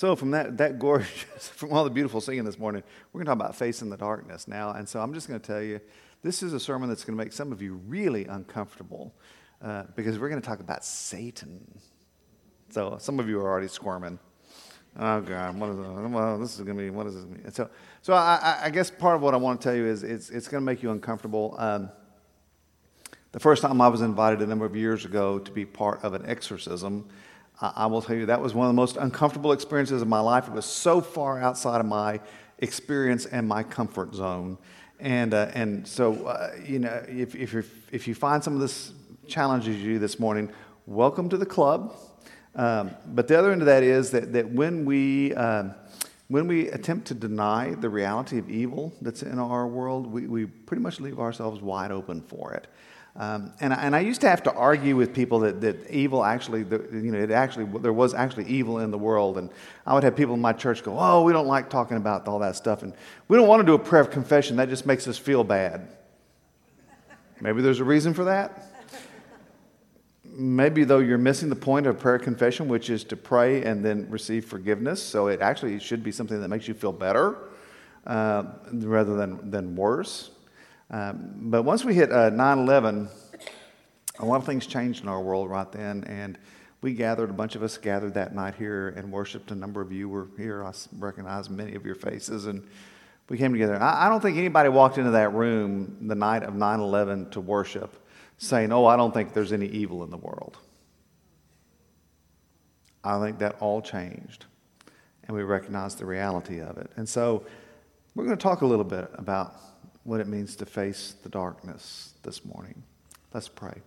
So, from that, that gorgeous, from all the beautiful singing this morning, we're going to talk about facing the darkness now. And so, I'm just going to tell you this is a sermon that's going to make some of you really uncomfortable uh, because we're going to talk about Satan. So, some of you are already squirming. Oh, God, what is? Well, this is going to be, what is this? Mean? So, so I, I, guess part of what I want to tell you is it's, it's going to make you uncomfortable. Um, the first time I was invited a number of years ago to be part of an exorcism, I will tell you that was one of the most uncomfortable experiences of my life. It was so far outside of my experience and my comfort zone. And, uh, and so, uh, you know, if, if, you if you find some of this challenges you this morning, welcome to the club. Um, but the other end of that is that, that when, we, uh, when we attempt to deny the reality of evil that's in our world, we, we pretty much leave ourselves wide open for it. Um, and, and I used to have to argue with people that, that evil actually, the, you know, it actually, there was actually evil in the world. And I would have people in my church go, oh, we don't like talking about all that stuff. And we don't want to do a prayer of confession. That just makes us feel bad. Maybe there's a reason for that. Maybe, though, you're missing the point of prayer confession, which is to pray and then receive forgiveness. So it actually should be something that makes you feel better uh, rather than, than worse. Um, but once we hit uh, 9 11, a lot of things changed in our world right then. And we gathered, a bunch of us gathered that night here and worshiped. A number of you were here. I recognize many of your faces. And we came together. I, I don't think anybody walked into that room the night of 9 11 to worship saying, Oh, I don't think there's any evil in the world. I think that all changed. And we recognized the reality of it. And so we're going to talk a little bit about what it means to face the darkness this morning. Let's pray.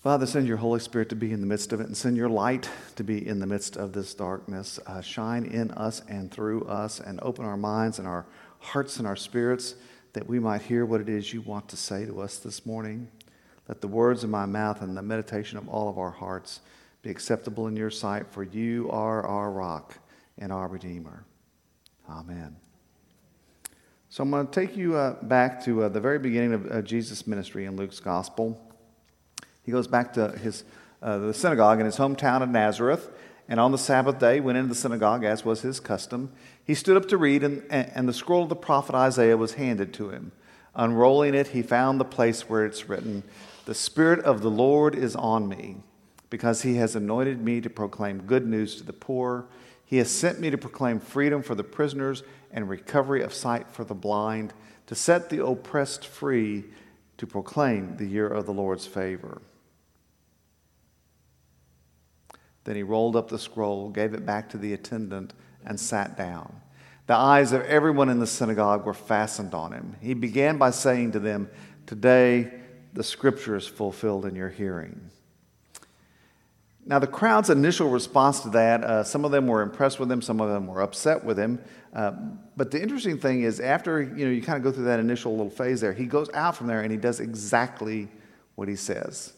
Father, send your Holy Spirit to be in the midst of it and send your light to be in the midst of this darkness. Uh, shine in us and through us and open our minds and our hearts and our spirits that we might hear what it is you want to say to us this morning. Let the words of my mouth and the meditation of all of our hearts be acceptable in your sight, for you are our rock and our Redeemer. Amen. So I'm going to take you uh, back to uh, the very beginning of uh, Jesus' ministry in Luke's gospel. He goes back to his, uh, the synagogue in his hometown of Nazareth, and on the Sabbath day went into the synagogue as was his custom. He stood up to read, and, and the scroll of the prophet Isaiah was handed to him. Unrolling it, he found the place where it's written, The Spirit of the Lord is on me, because he has anointed me to proclaim good news to the poor. He has sent me to proclaim freedom for the prisoners and recovery of sight for the blind, to set the oppressed free, to proclaim the year of the Lord's favor. Then he rolled up the scroll, gave it back to the attendant, and sat down. The eyes of everyone in the synagogue were fastened on him. He began by saying to them, Today the scripture is fulfilled in your hearing. Now, the crowd's initial response to that, uh, some of them were impressed with him, some of them were upset with him. Uh, but the interesting thing is, after you know, you kind of go through that initial little phase there, he goes out from there and he does exactly what he says.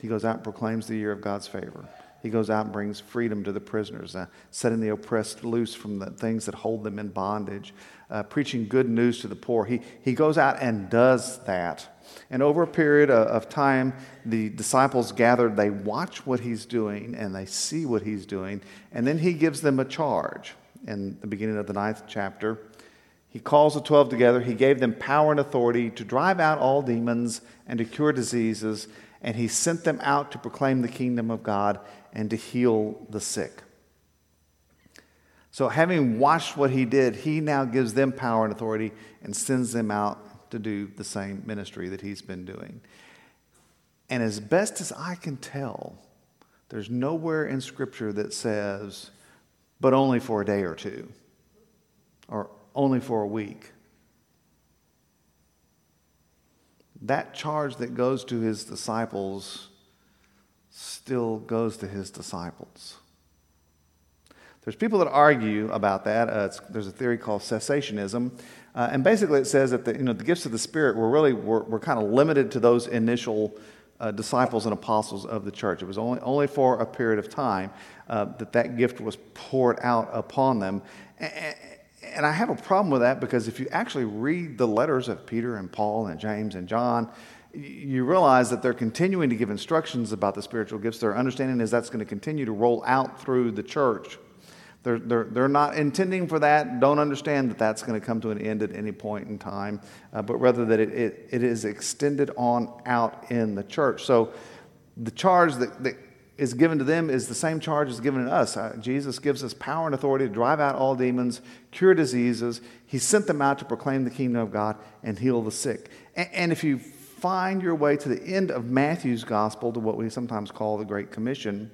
He goes out and proclaims the year of God's favor. He goes out and brings freedom to the prisoners, uh, setting the oppressed loose from the things that hold them in bondage, uh, preaching good news to the poor. He, he goes out and does that. And over a period of time, the disciples gathered, they watch what he's doing and they see what he's doing, and then he gives them a charge in the beginning of the ninth chapter. He calls the 12 together. He gave them power and authority to drive out all demons and to cure diseases, and he sent them out to proclaim the kingdom of God and to heal the sick. So, having watched what he did, he now gives them power and authority and sends them out to do the same ministry that he's been doing. And as best as I can tell, there's nowhere in Scripture that says, but only for a day or two, or only for a week. That charge that goes to his disciples still goes to his disciples. There's people that argue about that. Uh, there's a theory called cessationism. Uh, and basically, it says that the, you know, the gifts of the Spirit were really were, were kind of limited to those initial uh, disciples and apostles of the church. It was only, only for a period of time uh, that that gift was poured out upon them. And, and I have a problem with that because if you actually read the letters of Peter and Paul and James and John, you realize that they're continuing to give instructions about the spiritual gifts. Their understanding is that's going to continue to roll out through the church. They're, they're, they're not intending for that, don't understand that that's going to come to an end at any point in time, uh, but rather that it, it, it is extended on out in the church. So the charge that, that is given to them is the same charge as given to us. Uh, Jesus gives us power and authority to drive out all demons, cure diseases. He sent them out to proclaim the kingdom of God and heal the sick. and, and if you find your way to the end of Matthew's gospel, to what we sometimes call the Great Commission,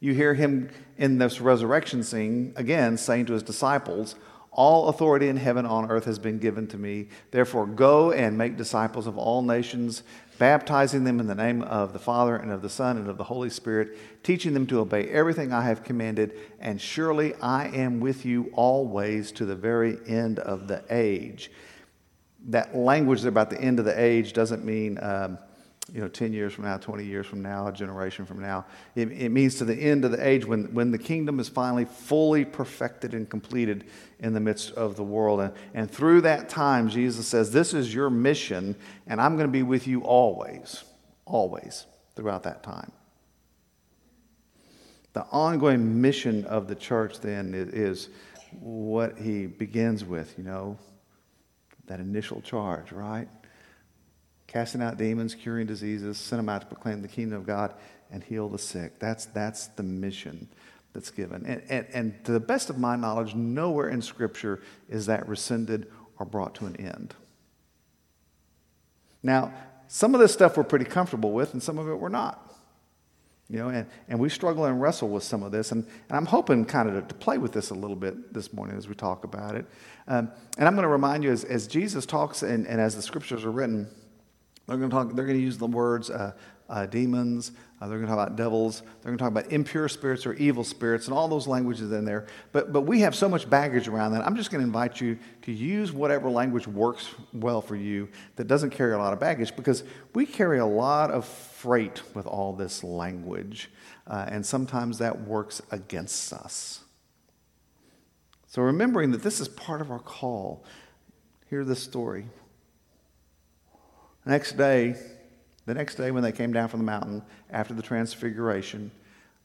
you hear him in this resurrection scene again saying to his disciples, All authority in heaven and on earth has been given to me. Therefore, go and make disciples of all nations, baptizing them in the name of the Father and of the Son and of the Holy Spirit, teaching them to obey everything I have commanded. And surely I am with you always to the very end of the age that language about the end of the age doesn't mean, um, you know, 10 years from now, 20 years from now, a generation from now. It, it, means to the end of the age when, when the kingdom is finally fully perfected and completed in the midst of the world. And, and through that time, Jesus says, This is your mission, and I'm going to be with you always, always, throughout that time. The ongoing mission of the church then is, is what he begins with, you know, that initial charge, right? Casting out demons, curing diseases, send them out to proclaim the kingdom of God and heal the sick. That's, that's the mission that's given. And, and, and to the best of my knowledge, nowhere in Scripture is that rescinded or brought to an end. Now, some of this stuff we're pretty comfortable with, and some of it we're not. You know, and, and we struggle and wrestle with some of this. And, and I'm hoping kind of to, to play with this a little bit this morning as we talk about it. Um, and I'm going to remind you as, as Jesus talks and, and as the scriptures are written, they're going to talk, they're going to use the words uh, uh, demons, uh, they're going to talk about devils, they're going to talk about impure spirits or evil spirits, and all those languages in there. But, but we have so much baggage around that. I'm just going to invite you to use whatever language works well for you that doesn't carry a lot of baggage because we carry a lot of freight with all this language, uh, and sometimes that works against us. So, remembering that this is part of our call, hear this story. The next day, the next day when they came down from the mountain after the transfiguration,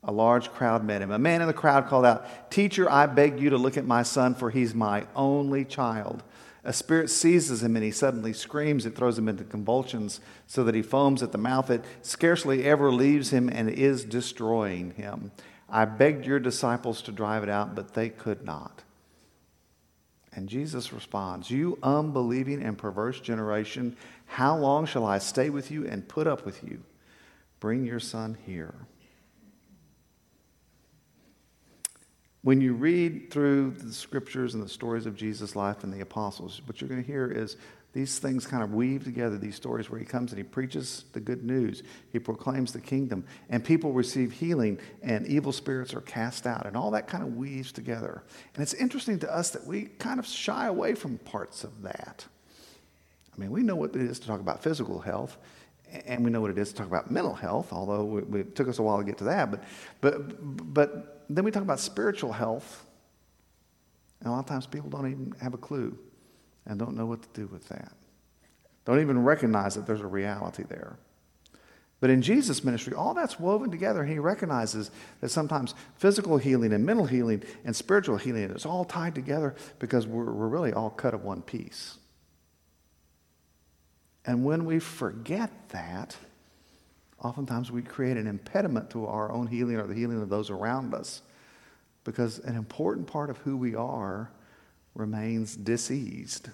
a large crowd met him. A man in the crowd called out, Teacher, I beg you to look at my son, for he's my only child. A spirit seizes him and he suddenly screams. It throws him into convulsions so that he foams at the mouth. It scarcely ever leaves him and is destroying him. I begged your disciples to drive it out, but they could not. And Jesus responds, You unbelieving and perverse generation, how long shall I stay with you and put up with you? Bring your son here. When you read through the scriptures and the stories of Jesus' life and the apostles, what you're going to hear is these things kind of weave together, these stories where he comes and he preaches the good news. He proclaims the kingdom, and people receive healing, and evil spirits are cast out, and all that kind of weaves together. And it's interesting to us that we kind of shy away from parts of that. I mean, we know what it is to talk about physical health, and we know what it is to talk about mental health, although it took us a while to get to that. But, but, but then we talk about spiritual health, and a lot of times people don't even have a clue and don't know what to do with that. Don't even recognize that there's a reality there. But in Jesus' ministry, all that's woven together, and he recognizes that sometimes physical healing and mental healing and spiritual healing is all tied together because we're, we're really all cut of one piece. And when we forget that, oftentimes we create an impediment to our own healing or the healing of those around us because an important part of who we are remains diseased.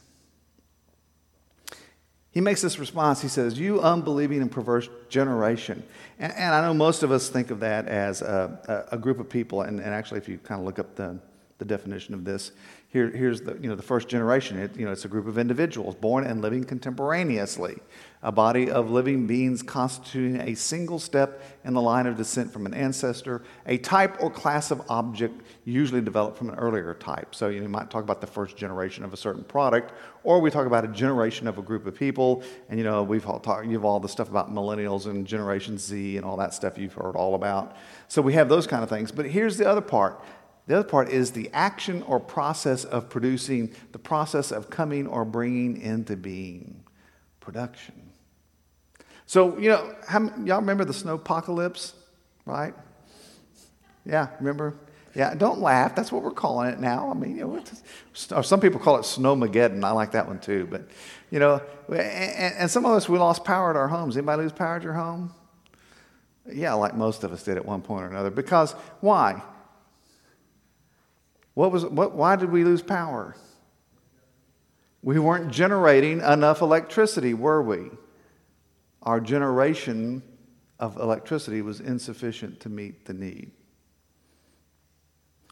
He makes this response. He says, You unbelieving and perverse generation. And, and I know most of us think of that as a, a, a group of people. And, and, actually, if you kind of look up the, the definition of this, here, here's the, you know, the first generation. It, you know, it's a group of individuals born and living contemporaneously, a body of living beings constituting a single step in the line of descent from an ancestor, a type or class of object usually developed from an earlier type. So you, know, you might talk about the first generation of a certain product, or we talk about a generation of a group of people. And you know, we've all talked, you've all the stuff about millennials and Generation Z and all that stuff you've heard all about. So we have those kind of things. But here's the other part the other part is the action or process of producing, the process of coming or bringing into being. Production. So, you know, how, y'all remember the snow apocalypse, right? Yeah, remember? Yeah, don't laugh. That's what we're calling it now. I mean, you know, some people call it snowmageddon. I like that one too. But, you know, and, and some of us, we lost power at our homes. Anybody lose power at your home? Yeah, like most of us did at one point or another. Because why? What was, what, why did we lose power? We weren't generating enough electricity, were we? Our generation of electricity was insufficient to meet the need.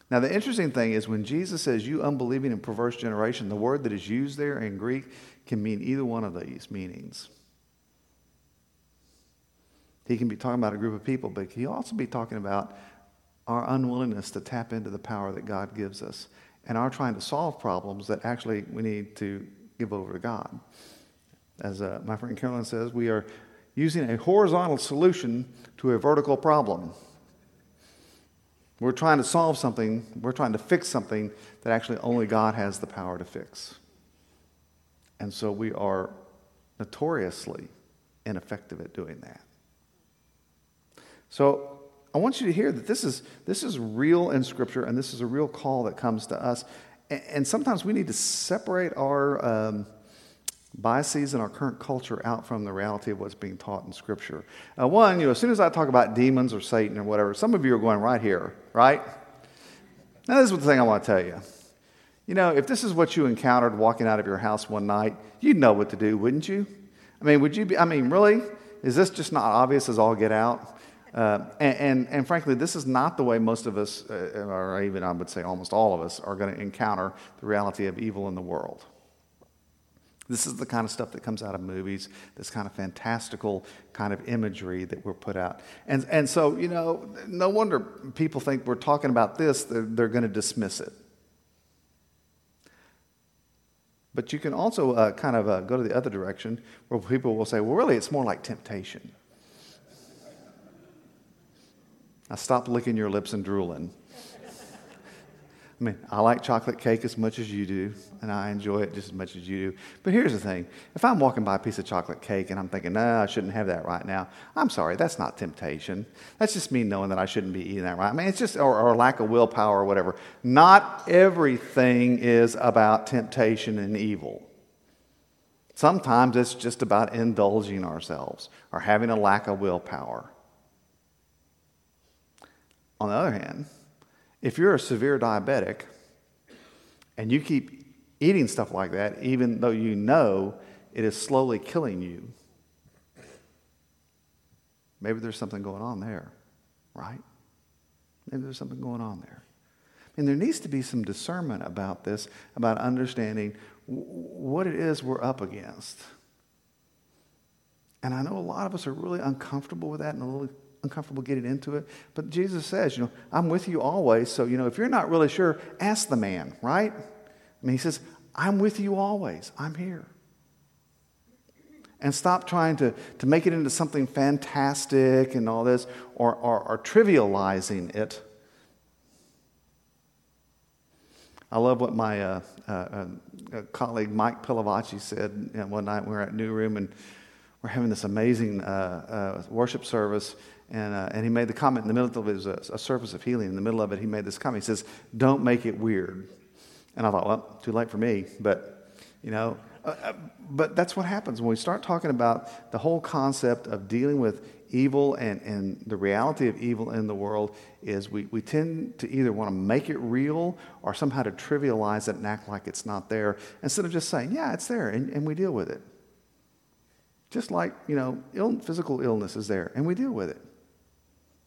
Now, the interesting thing is when Jesus says, you unbelieving and perverse generation, the word that is used there in Greek can mean either one of these meanings. He can be talking about a group of people, but he also be talking about our unwillingness to tap into the power that God gives us and our trying to solve problems that actually we need to give over to God. As uh, my friend Carolyn says, we are using a horizontal solution to a vertical problem. We're trying to solve something, we're trying to fix something that actually only God has the power to fix. And so we are notoriously ineffective at doing that. So I want you to hear that this is, this is real in Scripture, and this is a real call that comes to us. And, sometimes we need to separate our um, biases and our current culture out from the reality of what's being taught in Scripture. Uh, one, you know, as soon as I talk about demons or Satan or whatever, some of you are going right here, right? Now, this is the thing I want to tell you. You know, if this is what you encountered walking out of your house one night, you'd know what to do, wouldn't you? I mean, would you be, I mean, really? Is this just not obvious as all get out? Uh, and, and, and, frankly, this is not the way most of us, uh, or even I would say almost all of us, are going to encounter the reality of evil in the world. This is the kind of stuff that comes out of movies, this kind of fantastical kind of imagery that we're put out. And, and so, you know, no wonder people think we're talking about this, they're, they're going to dismiss it. But you can also uh, kind of uh, go to the other direction where people will say, well, really, it's more like temptation. I stop licking your lips and drooling. I mean, I like chocolate cake as much as you do, and I enjoy it just as much as you do. But here's the thing if I'm walking by a piece of chocolate cake and I'm thinking, no, I shouldn't have that right now, I'm sorry, that's not temptation. That's just me knowing that I shouldn't be eating that right. I mean, it's just, or, or lack of willpower or whatever. Not everything is about temptation and evil. Sometimes it's just about indulging ourselves or having a lack of willpower. On the other hand, if you're a severe diabetic and you keep eating stuff like that, even though you know it is slowly killing you, maybe there's something going on there, right? Maybe there's something going on there. And there needs to be some discernment about this, about understanding what it is we're up against. And I know a lot of us are really uncomfortable with that and a little uncomfortable getting into it. But Jesus says, you know, I'm with you always. So, you know, if you're not really sure, ask the man, right? I mean, he says, I'm with you always. I'm here. And stop trying to, to make it into something fantastic and all this or, or, or trivializing it. I love what my uh, uh, uh, colleague Mike Pilavachi said one night we were at New Room and we're having this amazing uh, uh, worship service and, uh, and he made the comment in the middle of it, was a, a service of healing. In the middle of it, he made this comment. He says, Don't make it weird. And I thought, Well, too late for me. But, you know, uh, uh, but that's what happens when we start talking about the whole concept of dealing with evil and, and the reality of evil in the world is we, we tend to either want to make it real or somehow to trivialize it and act like it's not there instead of just saying, yeah, it's there, and, and we deal with it. Just like, you know, Ill, physical illness is there, and we deal with it.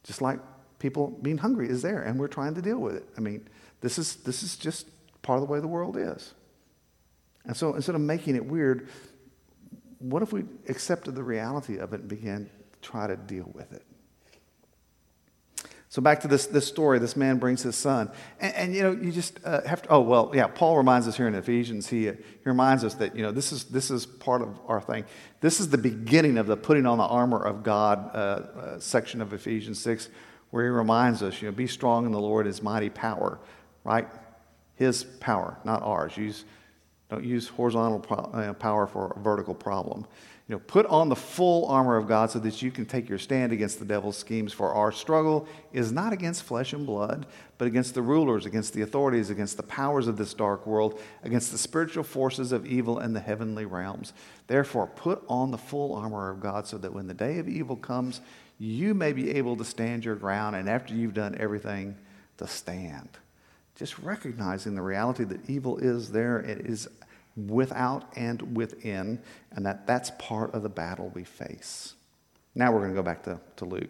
Just like people being hungry is there, and we're trying to deal with it. I mean, this is, this is just part of the way the world is. And so instead of making it weird, what if we accepted the reality of it and began to try to deal with it? So back to this, this story, this man brings his son. And, and you know, you just uh, have to, oh, well, yeah, Paul reminds us here in Ephesians, he, uh, he reminds us that, you know, this is, this is part of our thing. This is the beginning of the putting on the armor of God uh, uh, section of Ephesians 6, where he reminds us, you know, be strong in the Lord, his mighty power, right? His power, not ours. Use, don't use horizontal pro- uh, power for a vertical problem. You know, put on the full armor of God so that you can take your stand against the devil's schemes. For our struggle is not against flesh and blood, but against the rulers, against the authorities, against the powers of this dark world, against the spiritual forces of evil in the heavenly realms. Therefore, put on the full armor of God so that when the day of evil comes, you may be able to stand your ground, and after you've done everything, to stand. Just recognizing the reality that evil is there, it is without and within, and that that's part of the battle we face. Now we're going to go back to, to Luke.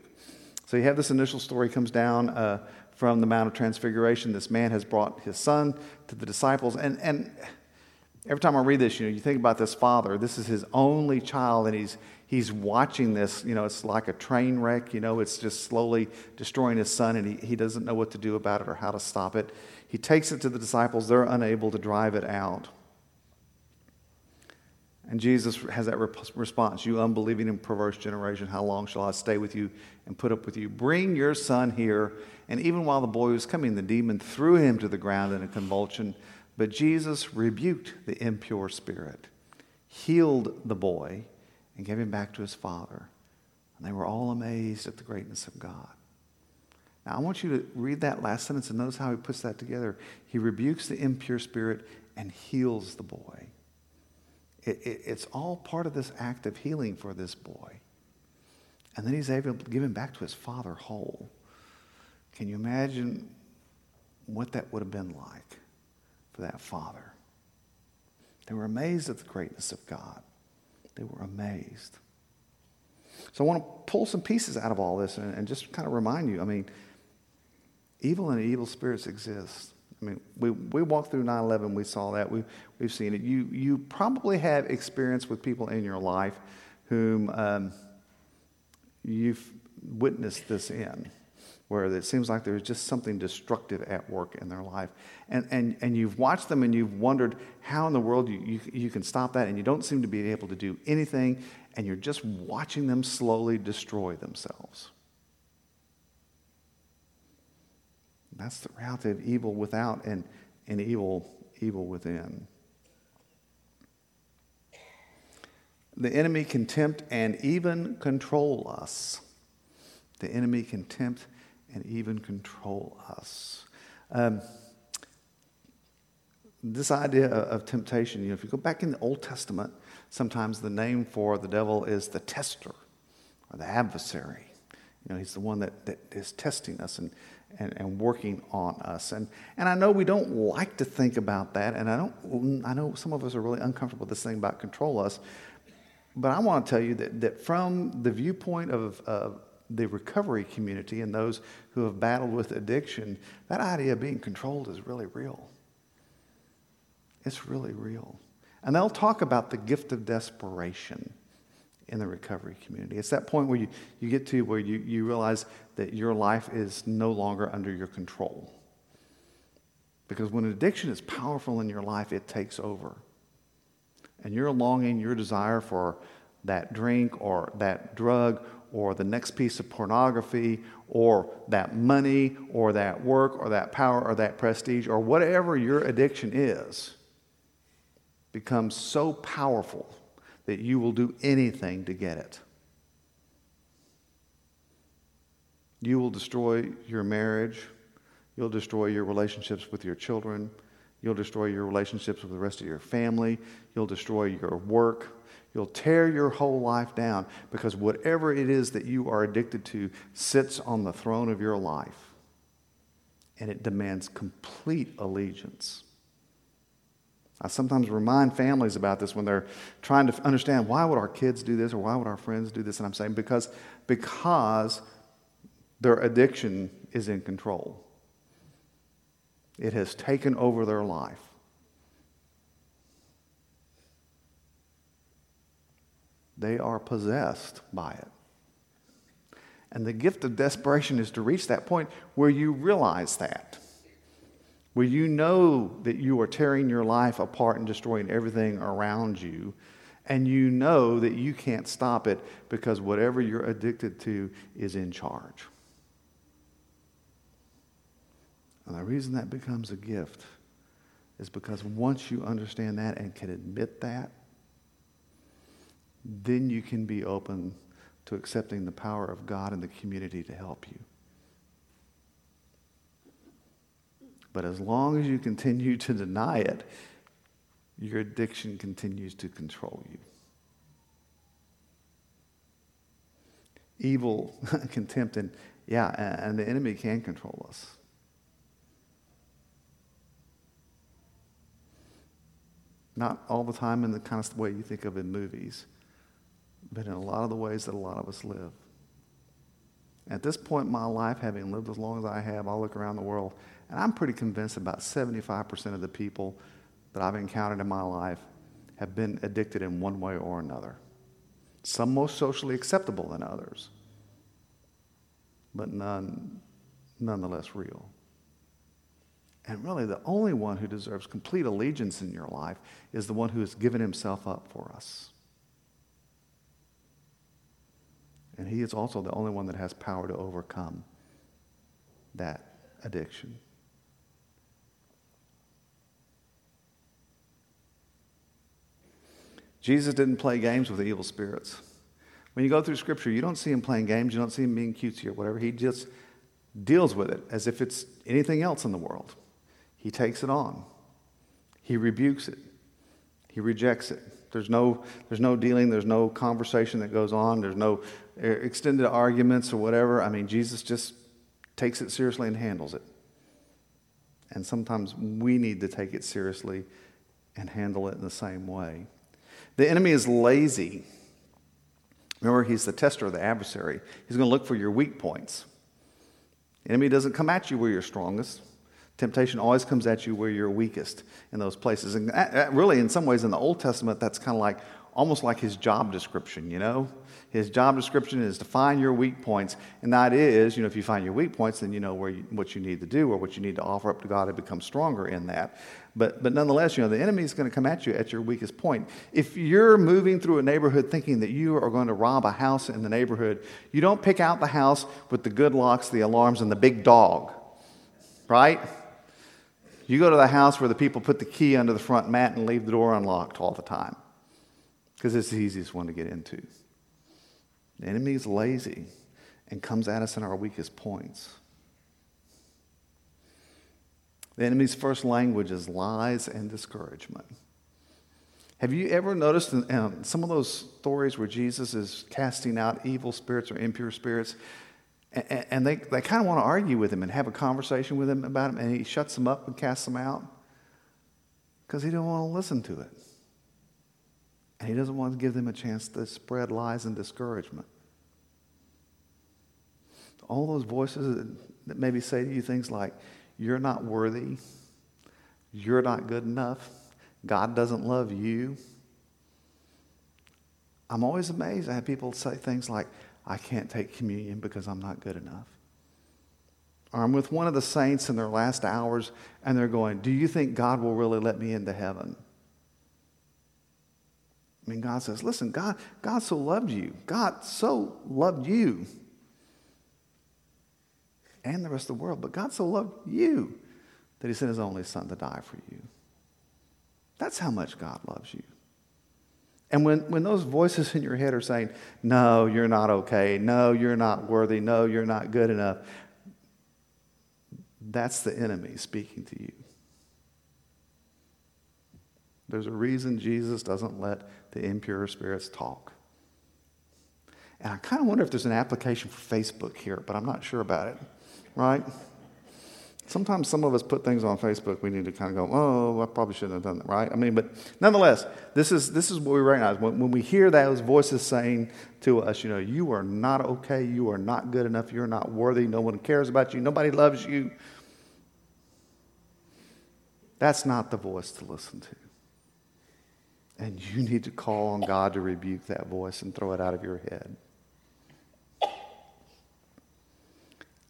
So you have this initial story comes down uh, from the Mount of Transfiguration. This man has brought his son to the disciples, and, and every time I read this, you know, you think about this father. This is his only child, and he's he's watching this. You know, it's like a train wreck. You know, it's just slowly destroying his son, and he, he doesn't know what to do about it or how to stop it. He takes it to the disciples. They're unable to drive it out. And Jesus has that response You unbelieving and perverse generation, how long shall I stay with you and put up with you? Bring your son here. And even while the boy was coming, the demon threw him to the ground in a convulsion. But Jesus rebuked the impure spirit, healed the boy, and gave him back to his father. And they were all amazed at the greatness of God. Now, I want you to read that last sentence and notice how he puts that together. He rebukes the impure spirit and heals the boy. It, it, it's all part of this act of healing for this boy. And then he's able to give him back to his father whole. Can you imagine what that would have been like for that father? They were amazed at the greatness of God. They were amazed. So I want to pull some pieces out of all this and, and just kind of remind you I mean, evil and evil spirits exist. I mean, we, we walked through 9 11, we saw that, we, we've seen it. You, you probably have experience with people in your life whom um, you've witnessed this in, where it seems like there's just something destructive at work in their life. And, and, and you've watched them and you've wondered how in the world you, you, you can stop that, and you don't seem to be able to do anything, and you're just watching them slowly destroy themselves. That's the reality of evil without and, and evil, evil within. The enemy can tempt and even control us. The enemy can tempt and even control us. Um, this idea of, temptation, you know, if you go back in the Old Testament, sometimes the name for the devil is the tester or the adversary. You know, he's the one that, that is testing us and, and, and working on us. And, and I know we don't like to think about that, and I, don't, I know some of us are really uncomfortable with this thing about control us. But I want to tell you that, that from the viewpoint of uh, the recovery community and those who have battled with addiction, that idea of being controlled is really real. It's really real. And they'll talk about the gift of desperation in the recovery community. It's that point where you, you get to where you, you realize that your life is no longer under your control. Because when an addiction is powerful in your life, it takes over. And your longing, your desire for that drink or that drug or the next piece of pornography or that money or that work or that power or that prestige or whatever your addiction is becomes so powerful that you will do anything to get it. You will destroy your marriage. You'll destroy your relationships with your children. You'll destroy your relationships with the rest of your family. You'll destroy your work. You'll tear your whole life down because whatever it is that you are addicted to sits on the throne of your life and it demands complete allegiance. I sometimes remind families about this when they're trying to understand why would our kids do this or why would our friends do this and I'm saying because because their addiction is in control. It has taken over their life. They are possessed by it. And the gift of desperation is to reach that point where you realize that where you know that you are tearing your life apart and destroying everything around you, and you know that you can't stop it because whatever you're addicted to is in charge. And the reason that becomes a gift is because once you understand that and can admit that, then you can be open to accepting the power of God and the community to help you. But as long as you continue to deny it, your addiction continues to control you. Evil, contempt, and yeah, and the enemy can control us. Not all the time in the kind of way you think of in movies, but in a lot of the ways that a lot of us live. At this point in my life, having lived as long as I have, I look around the world, and I'm pretty convinced about 75% of the people that I've encountered in my life have been addicted in one way or another. Some most socially acceptable than others, but none nonetheless real. And really, the only one who deserves complete allegiance in your life is the one who has given himself up for us. And he is also the only one that has power to overcome that addiction. Jesus didn't play games with evil spirits. When you go through Scripture, you don't see him playing games, you don't see him being cutesy or whatever. He just deals with it as if it's anything else in the world. He takes it on, he rebukes it, he rejects it. There's no, there's no dealing, there's no conversation that goes on, there's no extended arguments or whatever. I mean, Jesus just takes it seriously and handles it. And sometimes we need to take it seriously and handle it in the same way. The enemy is lazy. Remember, he's the tester of the adversary. He's going to look for your weak points. The enemy doesn't come at you where you're strongest. Temptation always comes at you where you're weakest in those places. And really, in some ways, in the Old Testament, that's kind of like almost like his job description, you know? His job description is to find your weak points. And that is, you know, if you find your weak points, then you know where you, what you need to do or what you need to offer up to God to become stronger in that. But, but nonetheless, you know, the enemy is going to come at you at your weakest point. If you're moving through a neighborhood thinking that you are going to rob a house in the neighborhood, you don't pick out the house with the good locks, the alarms, and the big dog, right? You go to the house where the people put the key under the front mat and leave the door unlocked all the time because it's the easiest one to get into. The enemy is lazy and comes at us in our weakest points. The enemy's first language is lies and discouragement. Have you ever noticed in, in some of those stories where Jesus is casting out evil spirits or impure spirits, and, and they, they kind of want to argue with him and have a conversation with him about him, and he shuts them up and casts them out? Because he don't want to listen to it. And he doesn't want to give them a chance to spread lies and discouragement. All those voices that maybe say to you things like, You're not worthy, you're not good enough, God doesn't love you. I'm always amazed. I have people say things like, I can't take communion because I'm not good enough. Or I'm with one of the saints in their last hours and they're going, Do you think God will really let me into heaven? I mean, God says, listen, God, God so loved you. God so loved you and the rest of the world. But God so loved you that he sent his only son to die for you. That's how much God loves you. And when, when those voices in your head are saying, no, you're not okay, no, you're not worthy, no, you're not good enough, that's the enemy speaking to you. There's a reason Jesus doesn't let the impure spirits talk. And I kind of wonder if there's an application for Facebook here, but I'm not sure about it, right? Sometimes some of us put things on Facebook, we need to kind of go, oh, I probably shouldn't have done that, right? I mean, but nonetheless, this is, this is what we recognize. When, when we hear those voices saying to us, you know, you are not okay, you are not good enough, you're not worthy, no one cares about you, nobody loves you, that's not the voice to listen to. And you need to call on God to rebuke that voice and throw it out of your head.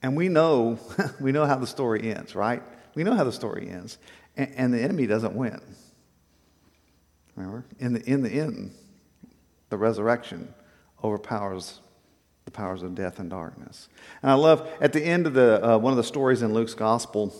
And we know, we know how the story ends, right? We know how the story ends. And, and the enemy doesn't win. Remember? In the, in the end, the resurrection overpowers the powers of death and darkness. And I love at the end of the, uh, one of the stories in Luke's gospel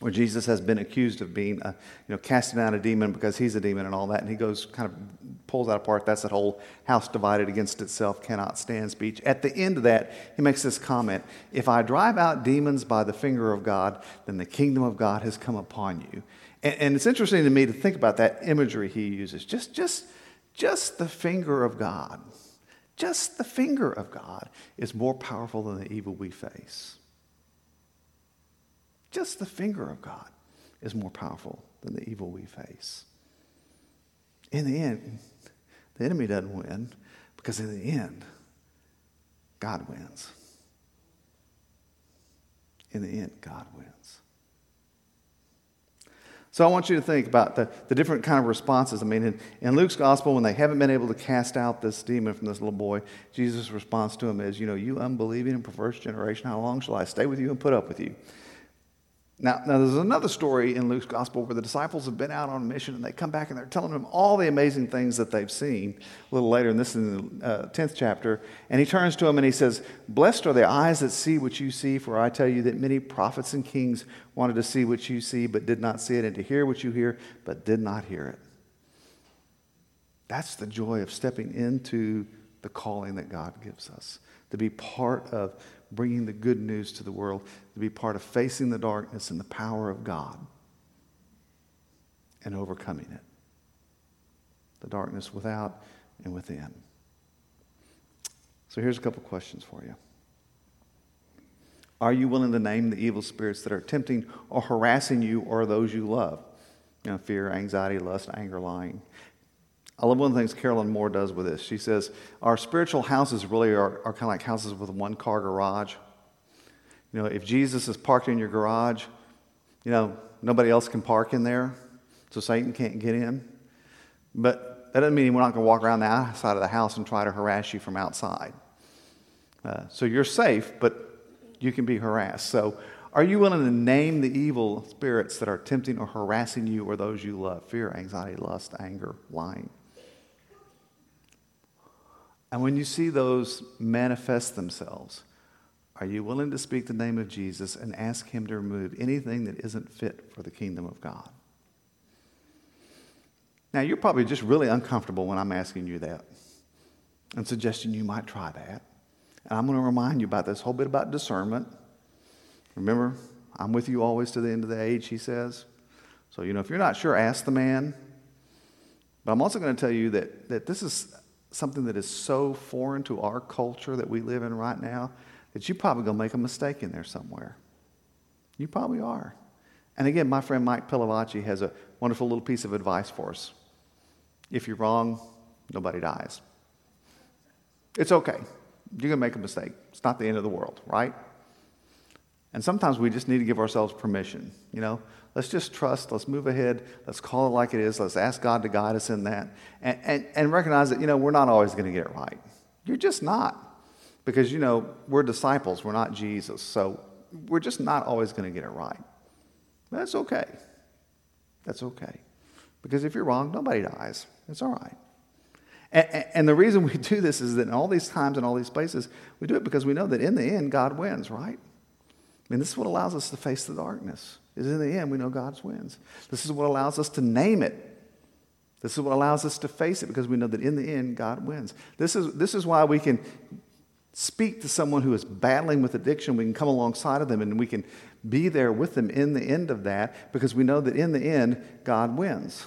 where Jesus has been accused of being, you know, casting out a demon because he's a demon and all that. And he goes, kind of pulls that apart. That's that whole house divided against itself cannot stand speech. At the end of that, he makes this comment If I drive out demons by the finger of God, then the kingdom of God has come upon you. And, and it's interesting to me to think about that imagery he uses. Just, just, just the finger of God, just the finger of God is more powerful than the evil we face. Just the finger of God is more powerful than the evil we face. In the end, the enemy doesn't win because in the end, God wins. In the end, God wins. So I want you to think about the, the different kind of responses. I mean, in, in, Luke's gospel, when they haven't been able to cast out this demon from this little boy, Jesus' response to him is, You know, you unbelieving and perverse generation, how long shall I stay with you and put up with you? Now, now, there's another story in Luke's gospel where the disciples have been out on a mission and they come back and they're telling him all the amazing things that they've seen a little later, and this is in the uh, 10th chapter. And he turns to him and he says, Blessed are the eyes that see what you see, for I tell you that many prophets and kings wanted to see what you see, but did not see it, and to hear what you hear, but did not hear it. That's the joy of stepping into the calling that God gives us, to be part of bringing the good news to the world, to be part of facing the darkness and the power of God and overcoming it. The darkness without and within. So here's a couple questions for you. Are you willing to name the evil spirits that are tempting or harassing you or those you love? You know, fear, anxiety, lust, anger, lying. I love one of the things Carolyn Moore does with this. She says, Our spiritual houses really are, are kind of like houses with one car garage. You know, if Jesus is parked in your garage, you know, nobody else can park in there, so Satan can't get in. But that doesn't mean we're not going to walk around the outside of the house and try to harass you from outside. Uh, so you're safe, but you can be harassed. So are you willing to name the evil spirits that are tempting or harassing you or those you love? Fear, anxiety, lust, anger, lying. And when you see those manifest themselves, are you willing to speak the name of Jesus and ask Him to remove anything that isn't fit for the kingdom of God? Now, you're probably just really uncomfortable when I'm asking you that and suggesting you might try that. And I'm going to remind you about this whole bit about discernment. Remember, I'm with you always to the end of the age, he says. So, you know, if you're not sure, ask the man. But I'm also going to tell you that, that this is something that is so foreign to our culture that we live in right now that you're probably going to make a mistake in there somewhere. You probably are. And again, my friend Mike Pilavachi has a wonderful little piece of advice for us. If you're wrong, nobody dies. It's okay. You're going to make a mistake. It's not the end of the world, right? And sometimes we just need to give ourselves permission. You know, let's just trust, let's move ahead, let's call it like it is, let's ask God to guide us in that, and, and, and recognize that, you know, we're not always going to get it right. You're just not. Because, you know, we're disciples, we're not Jesus. So we're just not always going to get it right. That's okay. That's okay. Because if you're wrong, nobody dies. It's all right. And, and, the reason we do this is that in all these times and all these places, we do it because we know that in the end, God wins, right? I mean, this is what allows us to face the darkness. Is in the end, we know God wins. This is what allows us to name it. This is what allows us to face it because we know that in the end, God wins. This is, this is why we can speak to someone who is battling with addiction. We can come alongside of them and we can be there with them in the end of that because we know that in the end, God wins.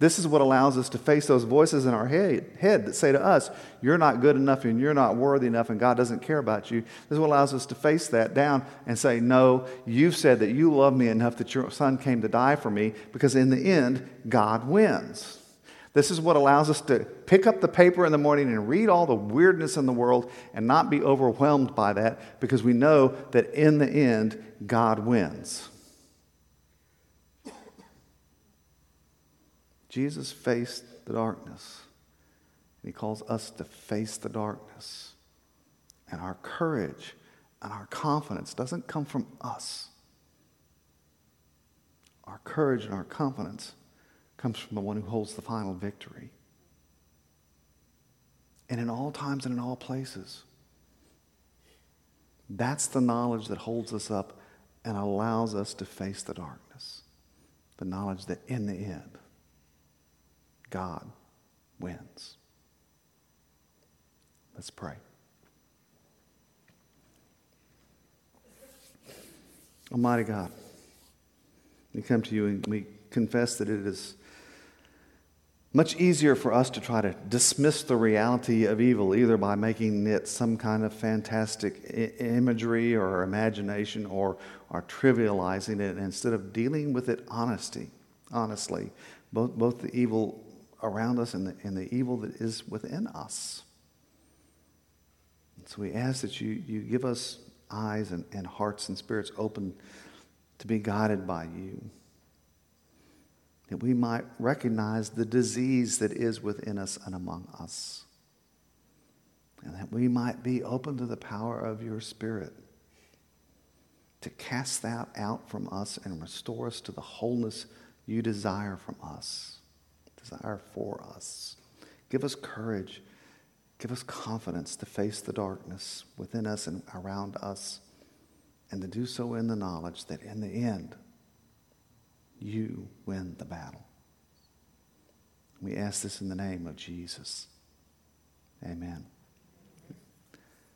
This is what allows us to face those voices in our head, head that say to us, You're not good enough and you're not worthy enough and God doesn't care about you. This is what allows us to face that down and say, No, you've said that you love me enough that your son came to die for me because in the end, God wins. This is what allows us to pick up the paper in the morning and read all the weirdness in the world and not be overwhelmed by that because we know that in the end, God wins. Jesus faced the darkness. And he calls us to face the darkness. And our courage and our confidence doesn't come from us. Our courage and our confidence comes from the one who holds the final victory. And in all times and in all places. That's the knowledge that holds us up and allows us to face the darkness. The knowledge that in the end, God wins. Let's pray. Almighty God, we come to you and we confess that it is much easier for us to try to dismiss the reality of evil either by making it some kind of fantastic I- imagery or imagination or, or trivializing it instead of dealing with it honesty, honestly, both, both the evil around us and the, and the evil that is within us. So we ask that you, you give us eyes and, and hearts and spirits open to be guided by you. That we might recognize the disease that is within us and among us. And that we might be open to the power of your Spirit to cast that out from us and restore us to the wholeness you desire from us, desire for us. Give us courage Give us confidence to face the darkness within us and around us, and to do so in the knowledge that in the end, you win the battle. We ask this in the name of Jesus. Amen.